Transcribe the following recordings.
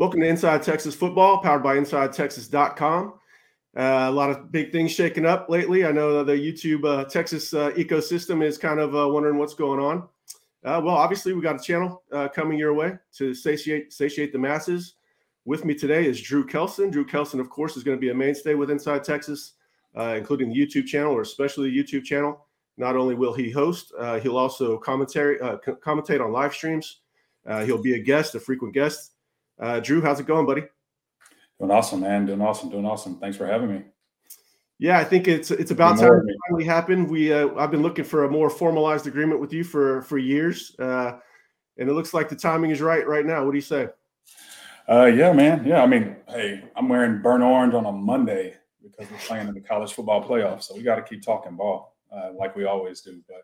Welcome to Inside Texas Football, powered by InsideTexas.com. Uh, a lot of big things shaking up lately. I know the YouTube uh, Texas uh, ecosystem is kind of uh, wondering what's going on. Uh, well, obviously, we got a channel uh, coming your way to satiate satiate the masses. With me today is Drew Kelson. Drew Kelson, of course, is going to be a mainstay with Inside Texas, including the YouTube channel, or especially the YouTube channel. Not only will he host, he'll also commentary commentate on live streams. he'll be a guest, a frequent guest uh, Drew, how's it going, buddy? Doing awesome, man. Doing awesome. Doing awesome. Thanks for having me. Yeah, I think it's it's about time it finally happened. We uh, I've been looking for a more formalized agreement with you for for years, uh, and it looks like the timing is right right now. What do you say? Uh, yeah, man. Yeah, I mean, hey, I'm wearing burnt orange on a Monday because we're playing in the college football playoff, so we got to keep talking ball uh, like we always do. But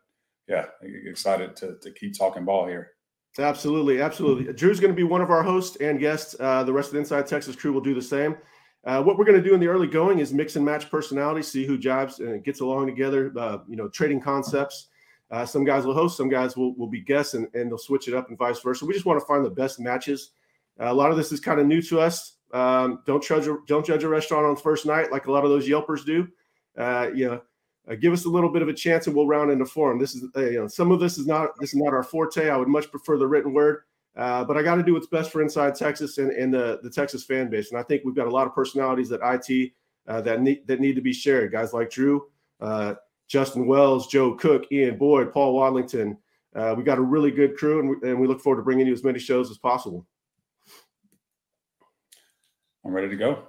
yeah, excited to to keep talking ball here. Absolutely, absolutely. Drew's going to be one of our hosts and guests. Uh, the rest of the Inside Texas crew will do the same. Uh, what we're going to do in the early going is mix and match personalities, see who jibes and gets along together. Uh, you know, trading concepts. Uh, some guys will host, some guys will, will be guests, and, and they'll switch it up and vice versa. We just want to find the best matches. Uh, a lot of this is kind of new to us. Um, don't judge a, don't judge a restaurant on first night like a lot of those Yelpers do. Uh, you know, uh, give us a little bit of a chance and we'll round into form. This is, uh, you know, some of this is not this is not our forte. I would much prefer the written word, uh, but I got to do what's best for Inside Texas and, and the the Texas fan base. And I think we've got a lot of personalities at IT uh, that need that need to be shared. Guys like Drew, uh, Justin Wells, Joe Cook, Ian Boyd, Paul Wadlington. Uh, we got a really good crew, and we, and we look forward to bringing you as many shows as possible. I'm ready to go.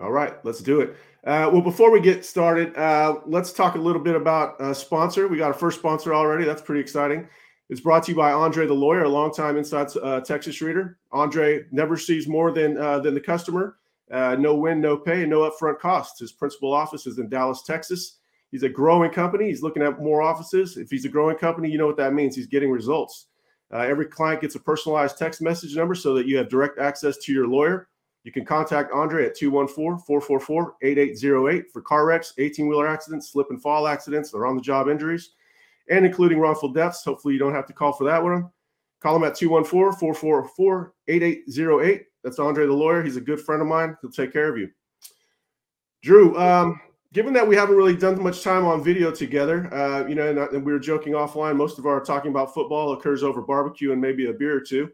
All right, let's do it. Uh, well, before we get started, uh, let's talk a little bit about uh, sponsor. We got a first sponsor already. That's pretty exciting. It's brought to you by Andre the lawyer, a longtime Inside uh, Texas reader. Andre never sees more than uh, than the customer. No win, no pay, and no upfront costs. His principal office is in Dallas, Texas. He's a growing company. He's looking at more offices. If he's a growing company, you know what that means. He's getting results. every client gets a personalized text message number so that you have direct access to your lawyer. You can contact Andre at 214 444 8808 for car wrecks, 18 wheeler accidents, slip and fall accidents, or on the job injuries, and including wrongful deaths. Hopefully, you don't have to call for that one. Call him at 214 444 8808. That's Andre the lawyer. He's a good friend of mine. He'll take care of you. Drew, um, given that we haven't really done much time on video together, uh, you know, and, and, we were joking offline, most of our talking about football occurs over barbecue and maybe a beer or two.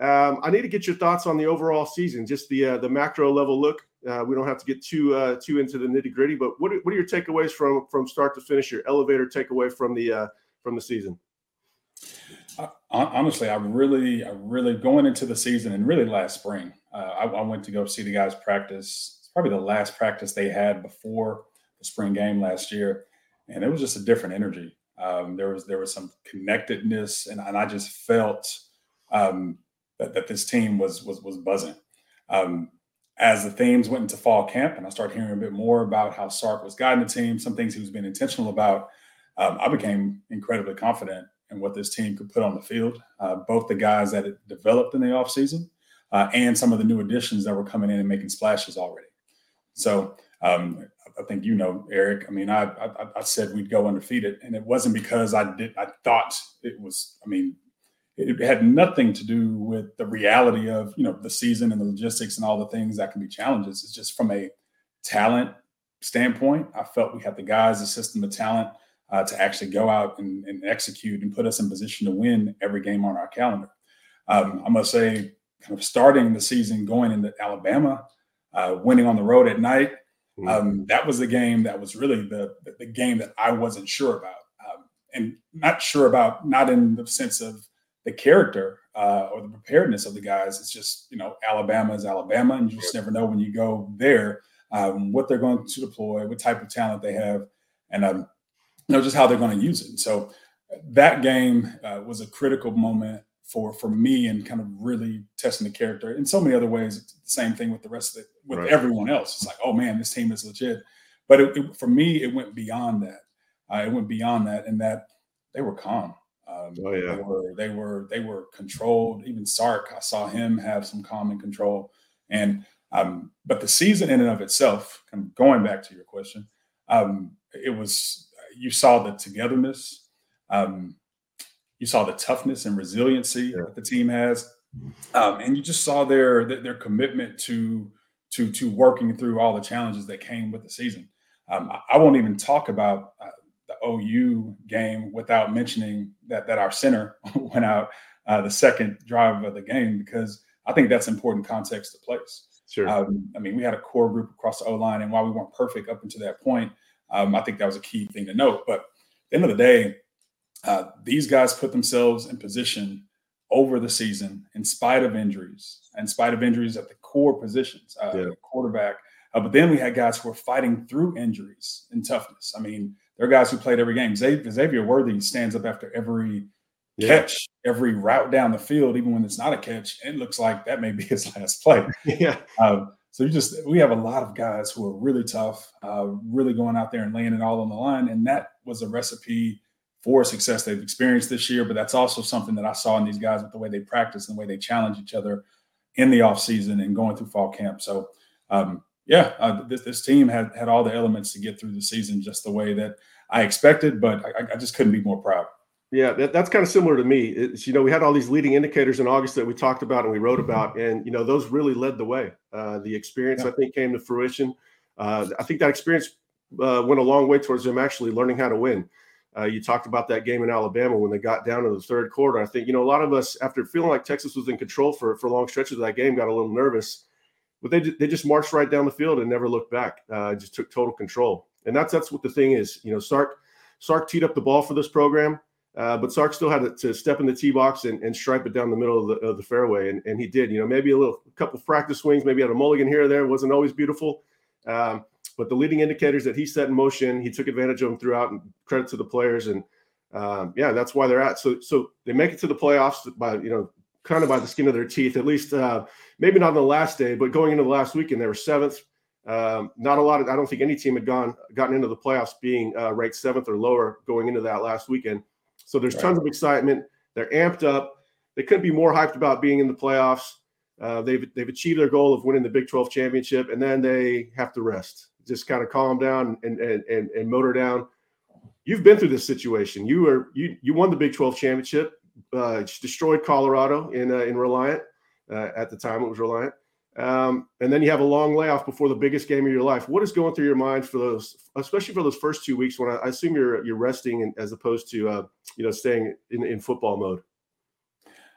Um, I need to get your thoughts on the overall season, just the uh, the macro level look. Uh, we don't have to get too uh, too into the nitty gritty, but what are, what are your takeaways from from start to finish? Your elevator takeaway from the uh, from the season? honestly, I really, I really going into the season and really last spring, uh, I, I, went to go see the guys practice. It's probably the last practice they had before the spring game last year, and it was just a different energy. Um, there was there was some connectedness, and, and I just felt. Um, that, that this team was was was buzzing. Um, as the themes went into fall camp, and I started hearing a bit more about how Sark was guiding the team, some things he was being intentional about, um, I became incredibly confident in what this team could put on the field. Uh, both the guys that it developed in the offseason uh, and some of the new additions that were coming in and making splashes already. So um, I think you know, Eric. I mean, I, I, I said we'd go undefeated, and it wasn't because I did. I thought it was. I mean, it had nothing to do with the reality of you know the season and the logistics and all the things that can be challenges. It's just from a talent standpoint, I felt we had the guys, the system, the talent uh, to actually go out and, and, execute and put us in position to win every game on our calendar. Um, I must say, kind of starting the season going into Alabama, uh, winning on the road at night. Mm-hmm. Um, that was the game that was really the, the, the game that I wasn't sure about, um, and not sure about not in the sense of the character uh, or the preparedness of the guys. It's just you know Alabama is Alabama, and you just never know when you go there um, what they're going to deploy, what type of talent they have, and um, you know just how they're going to use it. And so that game uh, was a critical moment for for me and kind of really testing the character. In so many other ways, it's the same thing with the rest of it with right. everyone else. It's like, oh man, this team is legit. But it, it, for me, it went beyond that. Uh, it went beyond that, and that they were calm. Um, oh yeah, they were they were they were controlled. Even Sark, I saw him have some calm and control. And um, but the season in and of itself, kind of going back to your question, um, it was you saw the togetherness, um, you saw the toughness and resiliency yeah. that the team has. um, and you just saw their their commitment to to to working through all the challenges that came with the season. Um, I, I, won't even talk about uh, the OU game without mentioning that that our center went out uh, the second drive of the game because I think that's important context to place. Sure. Um, I mean, we had a core group across the O line, and while we weren't perfect up until that point, um, I think that was a key thing to note. But at the end of the day, uh, these guys put themselves in position over the season in spite of injuries, in spite of injuries at the core positions, uh, yeah. quarterback. Uh, but then we had guys who were fighting through injuries and toughness. I mean, there are guys who played every game. Xavier, Xavier Worthy stands up after every yeah. catch, every route down the field, even when it's not a catch. It looks like that may be his last play. yeah. Um, so you just we have a lot of guys who are really tough, uh, really going out there and laying it all on the line, and that was a recipe for success they've experienced this year. But that's also something that I saw in these guys with the way they practice and the way they challenge each other in the off season and going through fall camp. So um, yeah, uh, this, this team had had all the elements to get through the season just the way that I expected, but I, I just couldn't be more proud. Yeah, that, that's kind of similar to me. It's, you know, we had all these leading indicators in August that we talked about and we wrote about, and you know, those really led the way. Uh, the experience, yeah. I think, came to fruition. Uh, I think that experience uh, went a long way towards them actually learning how to win. Uh, you talked about that game in Alabama when they got down to the third quarter. I think you know a lot of us, after feeling like Texas was in control for for long stretches of that game, got a little nervous. But they they just marched right down the field and never looked back. Uh, just took total control, and that's that's what the thing is. You know, Sark Sark teed up the ball for this program. Uh, but Sark still had to, step in the tee box and, and, stripe it down the middle of the, of the fairway, and, and, he did. You know, maybe a little a couple practice swings, maybe had a mulligan here or there. Wasn't always beautiful, um, but the leading indicators that he set in motion, he took advantage of them throughout. And credit to the players, and um, yeah, that's why they're at. So so they make it to the playoffs by you know kind of by the skin of their teeth. At least uh, maybe not on the last day, but going into the last weekend, they were seventh. Um, not a lot of. I don't think any team had gone gotten into the playoffs being uh, ranked seventh or lower going into that last weekend. So there's right. tons of excitement. They're amped up. They couldn't be more hyped about being in the playoffs. Uh, they've they've achieved their goal of winning the Big 12 championship, and then they have to rest, just kind of calm down and and and, and motor down. You've been through this situation. You were you you won the Big 12 championship, uh, destroyed Colorado in uh, in Reliant. Uh, at the time, it was Reliant. Um, and then you have a long layoff before the biggest game of your life. What is going through your mind for those, especially for those first two weeks when I, I assume you're you're resting and, as opposed to uh, you know staying in, in football mode?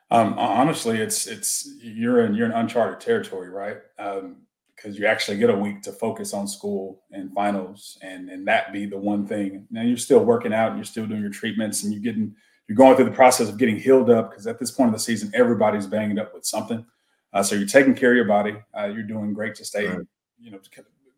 Um, honestly, it's it's you're in you're in uncharted territory, right? Um, because you actually get a week to focus on school and finals, and and that be the one thing. Now you're still working out, and you're still doing your treatments, and you're getting you're going through the process of getting healed up because at this point of the season, everybody's banged up with something. Uh, so you're taking care of your body. Uh, you're doing great to stay, right. you know,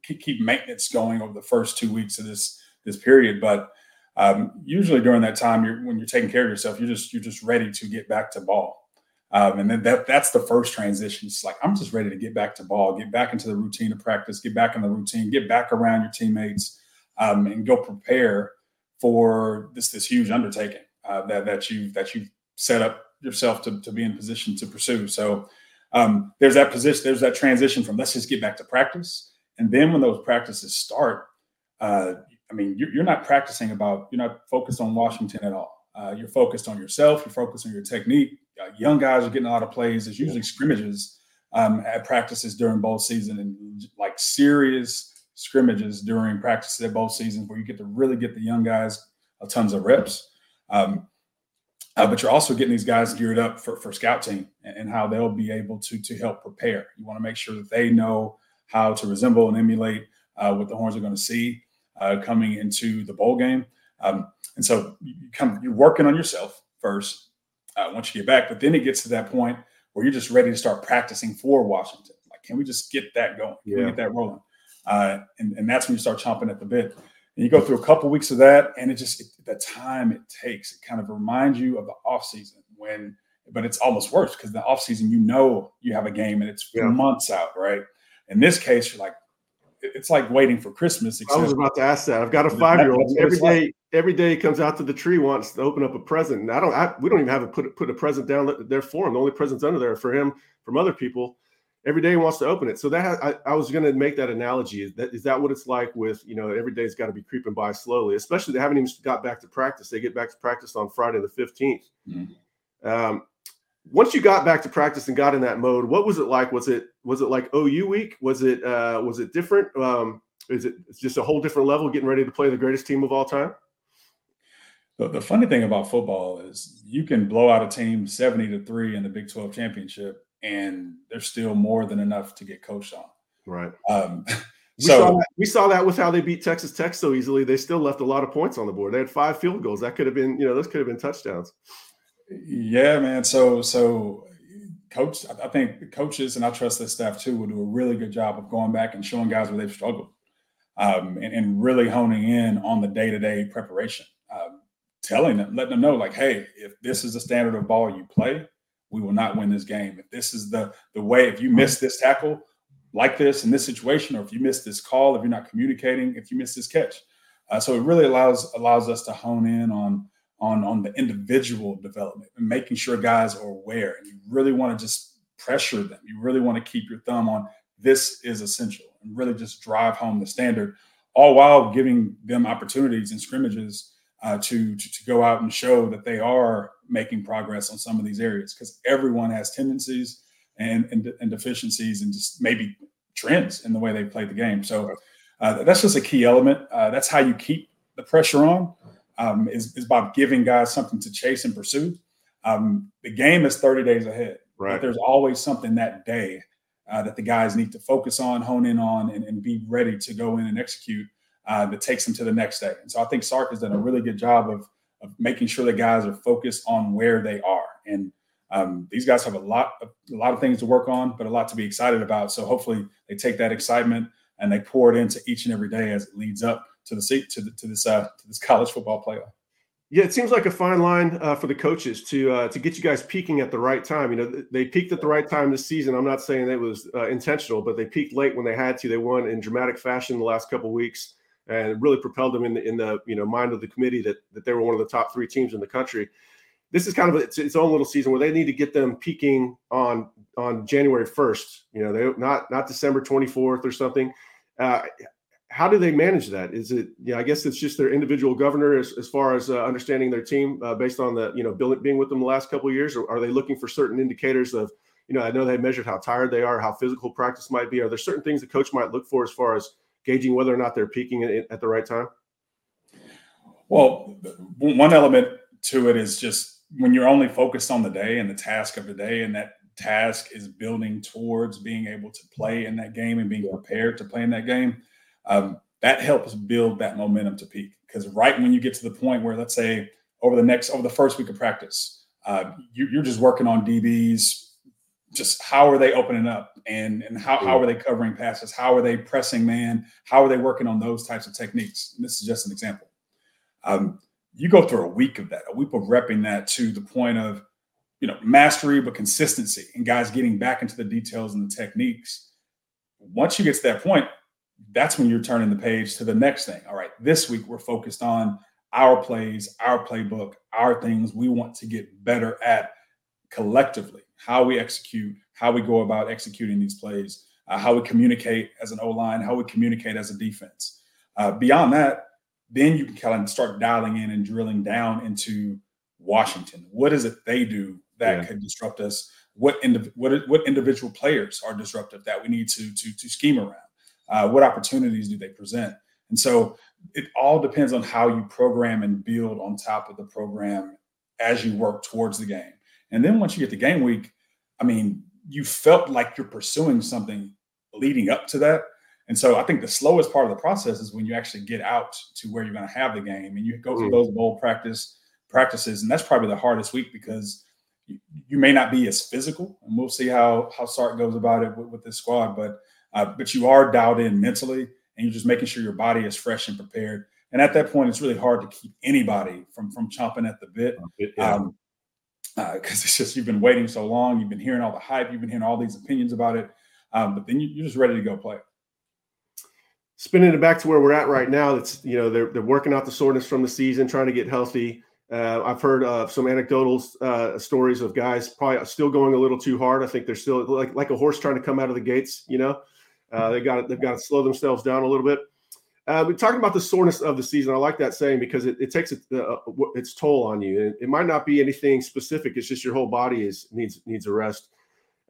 keep, keep maintenance going over the first two weeks of this this period. But um, usually during that time, you're, when you're taking care of yourself, you're just you're just ready to get back to ball. Um, and then that that's the first transition. It's like I'm just ready to get back to ball, get back into the routine of practice, get back in the routine, get back around your teammates, um, and go prepare for this this huge undertaking uh, that that you that you set up yourself to, to be in position to pursue. So um, there's that position, there's that transition from let's just get back to practice. And then when those practices start, uh, I mean, you're, you're, not practicing about, you're not focused on Washington at all. Uh, you're focused on yourself, you're focused on your technique. Uh, young guys are getting a lot of plays. There's usually scrimmages um, at practices during both season and like serious scrimmages during practices at both seasons where you get to really get the young guys tons of reps. Um, uh, but you're also getting these guys geared up for, for scout team and, and, how they'll be able to to help prepare. You want to make sure that they know how to resemble and emulate uh, what the Horns are going to see uh, coming into the bowl game. Um, and so you come, you're working on yourself first uh, once you get back, but then it gets to that point where you're just ready to start practicing for Washington. Like, can we just get that going? Can yeah. we get that rolling? Uh, and, and that's when you start chomping at the bit. And you go through a couple weeks of that, and it just it, the time it takes, it kind of reminds you of the off season when, but it's almost worse because the off season, you know, you have a game and it's yeah. months out, right? In this case, you're like, it's like waiting for Christmas. I was about to ask that. I've got a five year old. Every day, like. every day he comes out to the tree, wants to open up a present. And I don't. I, we don't even have to put put a present down there for him. The only presents under there for him from other people every day he wants to open it. So that I, I was going to make that analogy. Is that is that what it's like with you know every day's got to be creeping by slowly, especially they haven't even got back to practice. They get back to practice on Friday the 15th mm-hmm. um, once you got back to practice and got in that mode, what was it like? Was it was it like OU week? Was it uh, was it different? Um, is it just a whole different level, getting ready to play the greatest team of all time? The, the funny thing about football is you can blow out a team seventy to three in the Big Twelve championship, and there's still more than enough to get coached on. Right. Um, we so saw that, we saw that with how they beat Texas Tech so easily. They still left a lot of points on the board. They had five field goals. That could have been, you know, those could have been touchdowns. Yeah, man. So so coach, I think coaches and I trust this staff too will do a really good job of going back and showing guys where they've struggled. Um, and, and, really honing in on the day-to-day preparation. Um, telling them, letting them know, like, hey, if this is the standard of ball you play, we will not win this game. If this is the the way, if you miss this tackle like this in this situation, or if you miss this call, if you're not communicating, if you miss this catch, uh, so it really allows allows us to hone in on on on the individual development and making sure guys are aware. And you really want to just pressure them. You really want to keep your thumb on this is essential and really just drive home the standard, all while giving them opportunities and scrimmages uh, to, to, to go out and show that they are making progress on some of these areas because everyone has tendencies and, and, and deficiencies and just maybe trends in the way they play the game. So uh, that's just a key element. Uh, that's how you keep the pressure on um, is, is by giving guys something to chase and pursue. Um, the game is 30 days ahead. Right. But there's always something that day uh, that the guys need to focus on, hone in on, and, and be ready to go in and execute uh, that takes them to the next day. And so I think Sark has done a really good job of, of making sure the guys are focused on where they are. And um, these guys have a lot of, a lot of things to work on, but a lot to be excited about. So hopefully they take that excitement and they pour it into each and every day as it leads up to the seat to, to this uh, to this college football playoff. Yeah, it seems like a fine line uh, for the coaches to uh, to get you guys peaking at the right time. You know, they peaked at the right time this season. I'm not saying it was uh, intentional, but they peaked late when they had to. They won in dramatic fashion the last couple weeks, and really propelled them in the in the you know mind of the committee that that they were one of the top three teams in the country. This is kind of its, its own little season where they need to get them peaking on on January 1st. You know, they not not December 24th or something. Uh, how do they manage that? Is it, yeah, I guess it's just their individual governor as, as far as uh, understanding their team uh, based on the, you know, being with them the last couple of years, or are they looking for certain indicators of, you know, I know they measured how tired they are, how physical practice might be. Are there certain things the coach might look for as far as gauging whether or not they're peaking at, at the right time? Well, one element to it is just when you're only focused on the day and the task of the day, and that task is building towards being able to play in that game and being prepared to play in that game um, that helps build that momentum to peak. Because right when you get to the point where, let's say, over the next over the first week of practice, uh, you, are just working on DBs. Just how are they opening up, and and how, how are they covering passes? How are they pressing man? How are they working on those types of techniques? And this is just an example. Um, you go through a week of that, a week of repping that to the point of you know mastery, but consistency, and guys getting back into the details and the techniques. Once you get to that point, that's when you're turning the page to the next thing. All right, this week we're focused on our plays, our playbook, our things we want to get better at collectively, how we execute, how we go about executing these plays, uh, how we communicate as an O line, how we communicate as a defense. Uh, beyond that, then you can kind of start dialing in and drilling down into Washington. What is it they do that yeah. could disrupt us? What, what what individual players are disruptive that we need to to to scheme around? Uh, what opportunities do they present? And so it all depends on how you program and build on top of the program as you work towards the game. And then once you get to game week, I mean, you felt like you're pursuing something leading up to that. And so I think the slowest part of the process is when you actually get out to where you're going to have the game and you go through mm. those bowl practice practices. And that's probably the hardest week because you, you, may not be as physical. And we'll see how how Sark goes about it with, with this squad. But uh, but you are dialed in mentally and you're just making sure your body is fresh and prepared. And at that point, it's really hard to keep anybody from from chomping at the bit. Yeah. Um, because uh, it's just you've been waiting so long, you've been hearing all the hype, you've been hearing all these opinions about it, um, but then you, are just ready to go play. Spinning it back to where we're at right now, it's you know they're they're working out the soreness from the season, trying to get healthy. Uh, I've heard uh, some anecdotal uh, stories of guys probably still going a little too hard. I think they're still like like a horse trying to come out of the gates. You know, uh, they got they've got to slow themselves down a little bit. Uh, we're talking about the soreness of the season. I like that saying because it, it takes uh, uh its toll on you. It, it, might not be anything specific. It's just your whole body is needs needs a rest.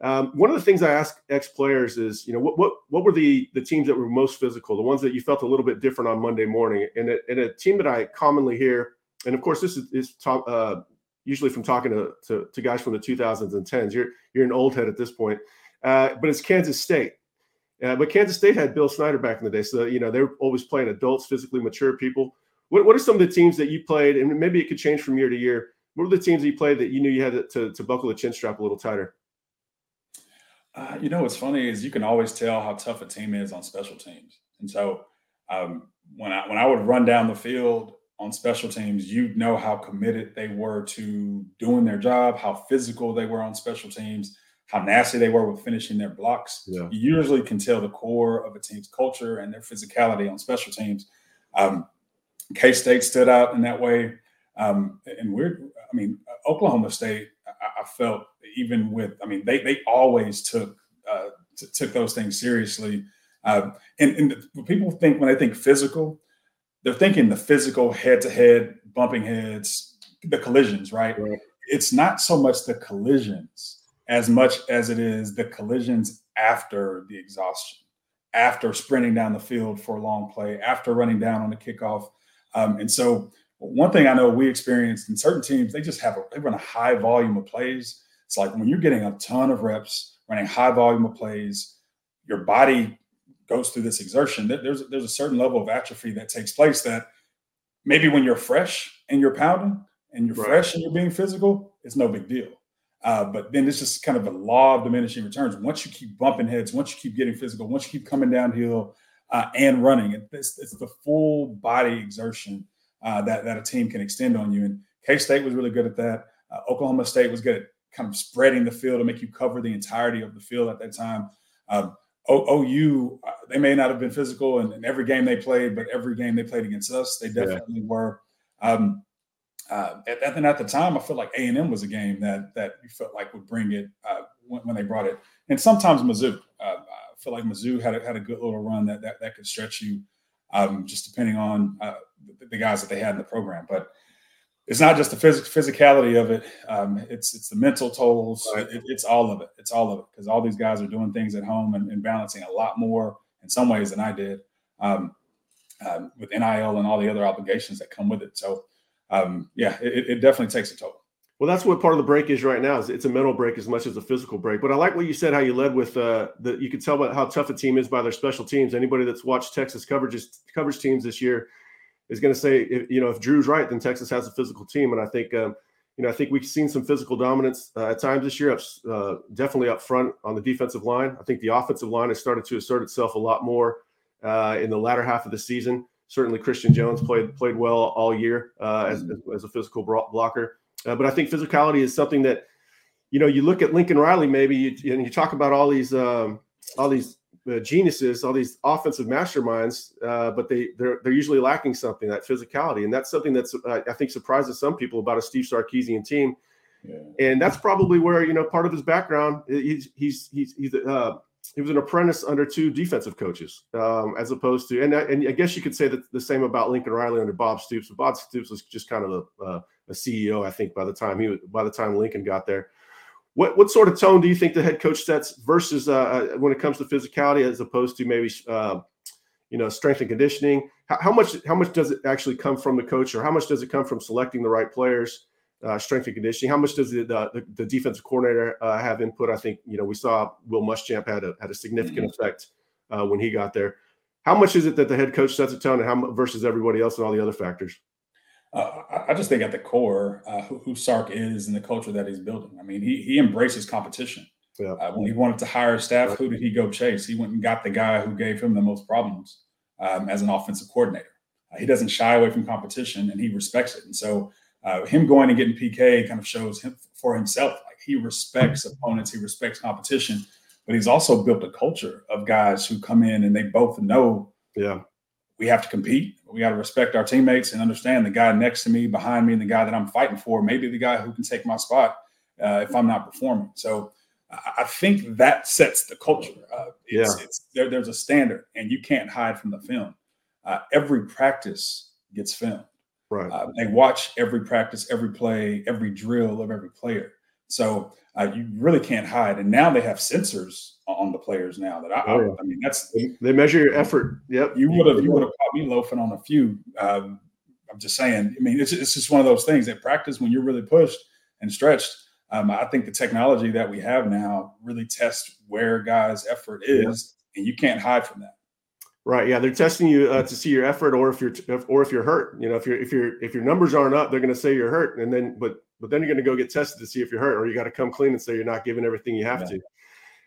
Um, one of the things I ask ex players is, you know, what what what were the the teams that were most physical, the ones that you felt a little bit different on Monday morning, and a, and a team that I commonly hear, and of course this is, is uh, usually from talking to, to, to guys from the 2000s and 10s. You're you're an old head at this point, uh, but it's Kansas State. Uh, but Kansas State had Bill Snyder back in the day, so you know they were always playing adults, physically mature people. What what are some of the teams that you played, and maybe it could change from year to year? What were the teams that you played that you knew you had to, to, to buckle the chin strap a little tighter? Uh, you know what's funny is you can always tell how tough a team is on special teams, and so um, when I when I would run down the field on special teams, you'd know how committed they were to doing their job, how physical they were on special teams, how nasty they were with finishing their blocks. Yeah. You usually can tell the core of a team's culture and their physicality on special teams. Um, K State stood out in that way, um, and we're. I mean, Oklahoma State. I, I, felt even with. I mean, they they always took uh, t- took those things seriously. Uh, and, and people think when they think physical, they're thinking the physical head to head bumping heads, the collisions, right? right? It's not so much the collisions as much as it is the collisions after the exhaustion, after sprinting down the field for a long play, after running down on the kickoff. Um, and so, one thing I know we experienced in certain teams, they just have a, they run a high volume of plays. It's like when you're getting a ton of reps, running high volume of plays, your body goes through this exertion, there's there's a certain level of atrophy that takes place that maybe when you're fresh and you're pounding and you're right. fresh and you're being physical, it's no big deal. Uh, but then it's just kind of a law of diminishing returns. Once you keep bumping heads, once you keep getting physical, once you keep coming downhill uh, and running, it's, it's, the full body exertion uh, that that a team can extend on you. And K State was really good at that. Uh, Oklahoma State was good at kind of spreading the field to make you cover the entirety of the field at that time. Um, o, OU, uh, they may not have been physical in, in, every game they played, but every game they played against us, they definitely yeah. were. Um, uh, at, and then at the time, I felt like A and M was a game that that you felt like would bring it uh, when, when, they brought it. And sometimes Mizzou, uh, I feel like Mizzou had a, had a good little run that that, that could stretch you, um, just depending on uh, the, the, guys that they had in the program. But it's not just the phys- physicality of it. Um, it's it's the mental tolls. Right. It, it's all of it. It's all of it because all these guys are doing things at home and, and, balancing a lot more in some ways than I did um, um, with NIL and all the other obligations that come with it. So um, yeah, it, it, definitely takes a toll. Well, that's what part of the break is right now. Is it's a mental break as much as a physical break. But I like what you said. How you led with uh, the you could tell about how tough a team is by their special teams. Anybody that's watched Texas coverages coverage teams this year is going to say, if, you know, if Drew's right, then Texas has a physical team, and I think, um, you know, I think we've seen some physical dominance uh, at times this year, uh, definitely up front on the defensive line. I think the offensive line has started to assert itself a lot more uh, in the latter half of the season. Certainly, Christian Jones played played well all year uh, as, mm-hmm. as a physical blocker, uh, but I think physicality is something that, you know, you look at Lincoln Riley maybe, you, and you talk about all these um, all these uh, geniuses, all these offensive masterminds, uh, but they they're they're usually lacking something that physicality, and that's something that's uh, I think surprises some people about a Steve Sarkisian team, yeah. and that's probably where you know part of his background he's he's he's he's uh, he was an apprentice under two defensive coaches, um, as opposed to and and I guess you could say that the same about Lincoln Riley under Bob Stoops. But Bob Stoops was just kind of a, uh, a CEO, I think, by the time he was, by the time Lincoln got there. What what sort of tone do you think the head coach sets versus uh, uh, when it comes to physicality, as opposed to maybe uh, you know strength and conditioning? How, how, much how much does it actually come from the coach, or how much does it come from selecting the right players, uh, strength and conditioning? How much does the the, the defensive coordinator uh, have input? I think you know we saw Will Muschamp had a had a significant mm-hmm. effect uh, when he got there. How much is it that the head coach sets a tone, and how versus everybody else and all the other factors? Uh, I just think at the core, uh, who, who, Sark is and the culture that he's building. I mean, he he embraces competition. Yeah. Uh, when he wanted to hire staff, right. who did he go chase? He went and got the guy who gave him the most problems um, as an offensive coordinator. He doesn't shy away from competition, and he respects it. And so, uh, him going and getting PK kind of shows him for himself. Like he respects opponents, he respects competition, but he's also built a culture of guys who come in and they both know. Yeah we have to compete. We got to respect our teammates and understand the guy next to me, behind me, and the guy that I'm fighting for, maybe the guy who can take my spot uh, if I'm not performing. So I think that sets the culture. Uh, it's, yeah. It's, there, there's a standard, and you can't hide from the film. uh, every practice gets filmed. Right. Uh, they watch every practice, every play, every drill of every player. So uh, you really can't hide. And now they have sensors on the players now that I, oh, yeah. I, mean, that's they measure your effort. Yep. You would have, you would have caught me loafing on a few. Um, I'm just saying, I mean, it's, it's just one of those things that practice when you're really pushed and stretched. Um, I think the technology that we have now really tests where guys' effort is, yeah. and you can't hide from that. Right. Yeah, they're testing you uh, to see your effort, or if you're, or if you're hurt. You know, if you're, if you're, if your numbers aren't up, they're going to say you're hurt, and then, but, but then you're going to go get tested to see if you're hurt, or you got to come clean and say you're not giving everything you have yeah. to.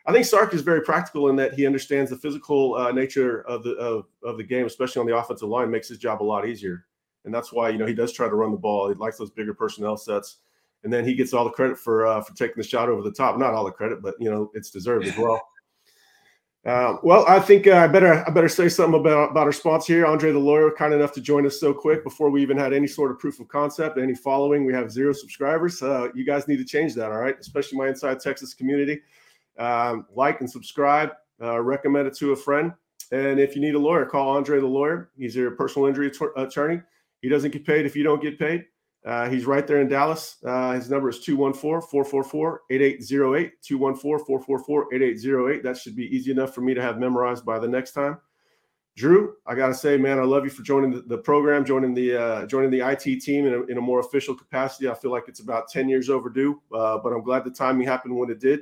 I think Sark is very practical in that he understands the physical uh, nature of the of, of the game, especially on the offensive line, makes his job a lot easier, and that's why you know he does try to run the ball. He likes those bigger personnel sets and then he gets all the credit for uh, for taking the shot over the top. Not all the credit, but you know it's deserved as well. Uh, well, I think uh, I better I better say something about about our sponsor here, Andre the lawyer, kind enough to join us so quick before we even had any sort of proof of concept, any following. We have zero subscribers. Uh, you guys need to change that, all right? Especially my Inside Texas community. Um, like and subscribe. Uh, recommend it to a friend. And if you need a lawyer, call Andre the lawyer. He's your personal injury attorney. He doesn't get paid if you don't get paid. Uh, he's right there in Dallas. Uh, his number is 214 444 8808. 214 444 8808. That should be easy enough for me to have memorized by the next time. Drew, I got to say, man, I love you for joining the, the program, joining the uh, joining the IT team in a, in a, more official capacity. I feel like it's about 10 years overdue, uh, but I'm glad the timing happened when it did.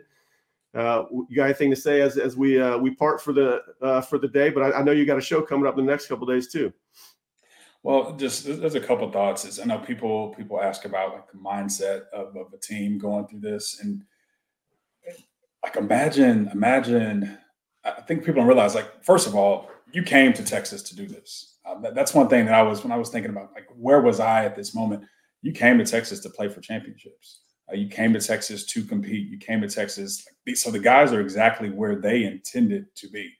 Uh, you got anything to say as, as we uh, we part for the for the day? But I, I know you got a show coming up in the next couple days too. Well, just there's a couple thoughts. Is I know people people ask about like the mindset of, of a team going through this, and like imagine imagine. I think people don't realize like first of all, you came to Texas to do this. Uh, that, that's one thing that I was when I was thinking about like where was I at this moment. You came to Texas to play for championships. Uh, you came to Texas to compete. You came to Texas. So the guys are exactly where they intended to be.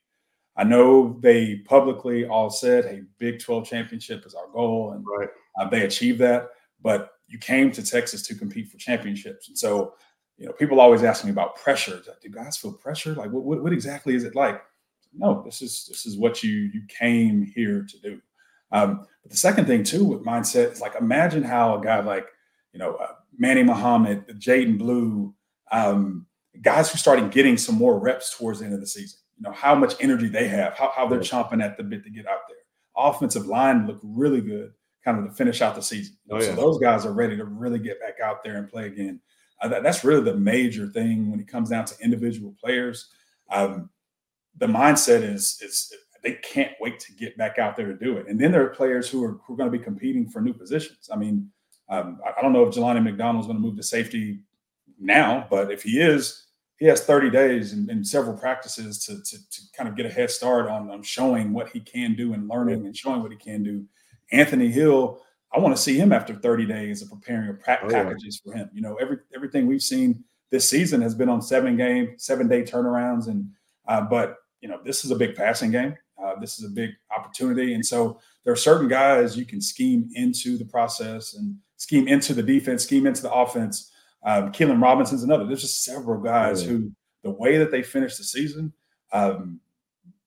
I know they publicly all said, "Hey, Big 12 championship is our goal," and right. uh, they achieved that. But you came to Texas to compete for championships, and so you know people always ask me about pressure. Do guys feel pressure? Like, what, what, what exactly is it like? No, this is this is what you you came here to do. Um, but the second thing too with mindset is like imagine how a guy like you know uh, Manny Muhammad, Jaydon Blue, um, guys who started getting some more reps towards the end of the season you know how much energy they have, how, how they're chomping at the bit to get out there. Offensive line look really good, kind of to finish out the season. Oh, yeah. So those guys are ready to really get back out there and play again. Uh, that, that's really the major thing when it comes down to individual players. Um, the mindset is is they can't wait to get back out there to do it. And then there are players who are who are going to be competing for new positions. I mean, um, I don't know if Jelani McDonald's going to move to safety now, but if he is, he has 30 days and, and several practices to, to, to, kind of get a head start on, on showing what he can do and learning and showing what he can do. Anthony Hill, I want to see him after 30 days of preparing pra- oh, packages yeah. for him. You know, every everything we've seen this season has been on seven game, seven day turnarounds, and uh, but you know this is a big passing game. Uh, this is a big opportunity, and so there are certain guys you can scheme into the process and scheme into the defense, scheme into the offense um, Keilan Robinson's another. There's just several guys who, the way that they finish the season, um,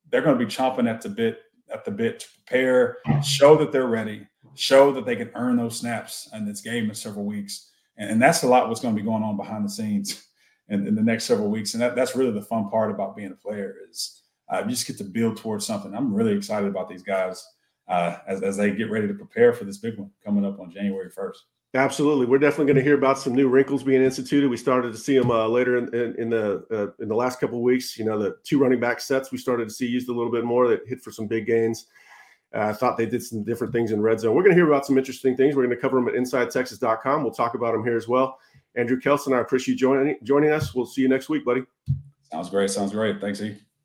they're going to be chomping at the bit at the bit to prepare, show that they're ready, show that they can earn those snaps in this game in several weeks, and, and that's a lot what's going to be going on behind the scenes in, in the next several weeks. And that, that's really the fun part about being a player is uh, you just get to build towards something. I'm really excited about these guys uh, as, as they get ready to prepare for this big one coming up on January 1st. Absolutely, we're definitely going to hear about some new wrinkles being instituted. We started to see them uh, later in, in, in the uh, in the last couple of weeks. You know, the two running back sets we started to see used a little bit more that hit for some big gains. Uh, I thought they did some different things in red zone. We're going to hear about some interesting things. We're going to cover them at InsideTexas.com. We'll talk about them here as well. Andrew Kelson, I appreciate you joining joining us. We'll see you next week, buddy. Sounds great. Sounds great. Thanks, E.